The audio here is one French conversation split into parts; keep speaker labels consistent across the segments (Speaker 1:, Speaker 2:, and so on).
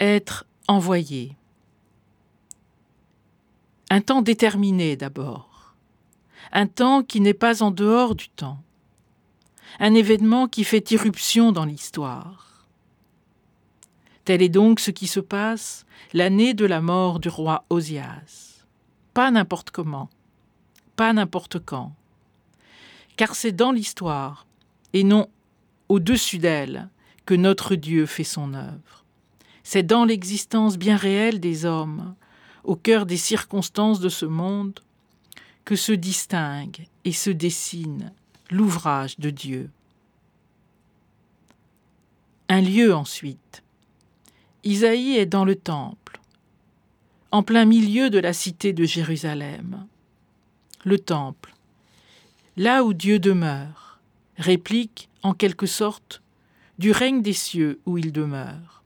Speaker 1: être envoyé. Un temps déterminé d'abord, un temps qui n'est pas en dehors du temps, un événement qui fait irruption dans l'histoire. Tel est donc ce qui se passe l'année de la mort du roi Osias. Pas n'importe comment, pas n'importe quand, car c'est dans l'histoire, et non au-dessus d'elle, que notre Dieu fait son œuvre. C'est dans l'existence bien réelle des hommes, au cœur des circonstances de ce monde, que se distingue et se dessine l'ouvrage de Dieu. Un lieu ensuite. Isaïe est dans le temple, en plein milieu de la cité de Jérusalem. Le temple, là où Dieu demeure, réplique en quelque sorte du règne des cieux où il demeure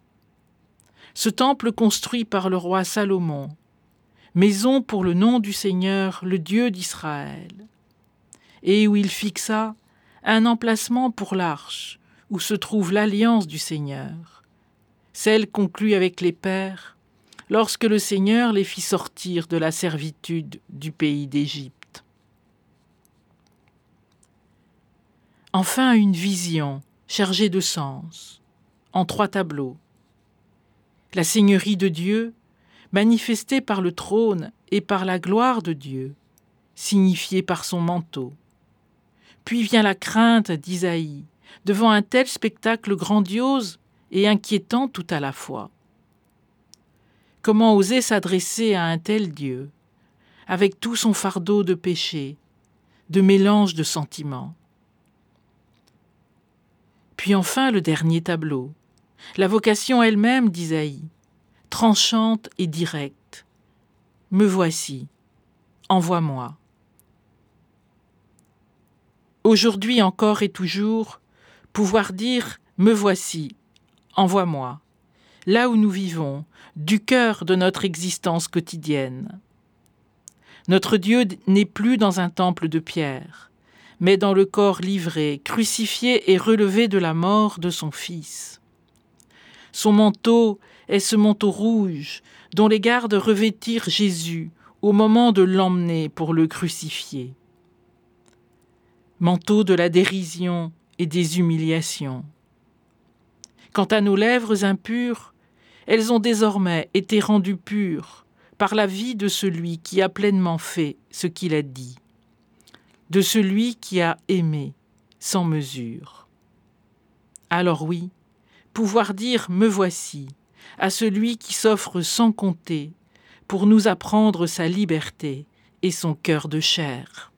Speaker 1: ce temple construit par le roi Salomon, maison pour le nom du Seigneur, le Dieu d'Israël, et où il fixa un emplacement pour l'arche, où se trouve l'alliance du Seigneur, celle conclue avec les pères, lorsque le Seigneur les fit sortir de la servitude du pays d'Égypte. Enfin une vision chargée de sens, en trois tableaux la Seigneurie de Dieu, manifestée par le trône et par la gloire de Dieu, signifiée par son manteau. Puis vient la crainte d'Isaïe, devant un tel spectacle grandiose et inquiétant tout à la fois. Comment oser s'adresser à un tel Dieu, avec tout son fardeau de péché, de mélange de sentiments? Puis enfin le dernier tableau, la vocation elle-même d'Isaïe, tranchante et directe. Me voici, envoie-moi. Aujourd'hui encore et toujours, pouvoir dire Me voici, envoie-moi, là où nous vivons, du cœur de notre existence quotidienne. Notre Dieu n'est plus dans un temple de pierre, mais dans le corps livré, crucifié et relevé de la mort de son Fils. Son manteau est ce manteau rouge dont les gardes revêtirent Jésus au moment de l'emmener pour le crucifier. Manteau de la dérision et des humiliations. Quant à nos lèvres impures, elles ont désormais été rendues pures par la vie de celui qui a pleinement fait ce qu'il a dit, de celui qui a aimé sans mesure. Alors oui, pouvoir dire Me voici à celui qui s'offre sans compter pour nous apprendre sa liberté et son cœur de chair.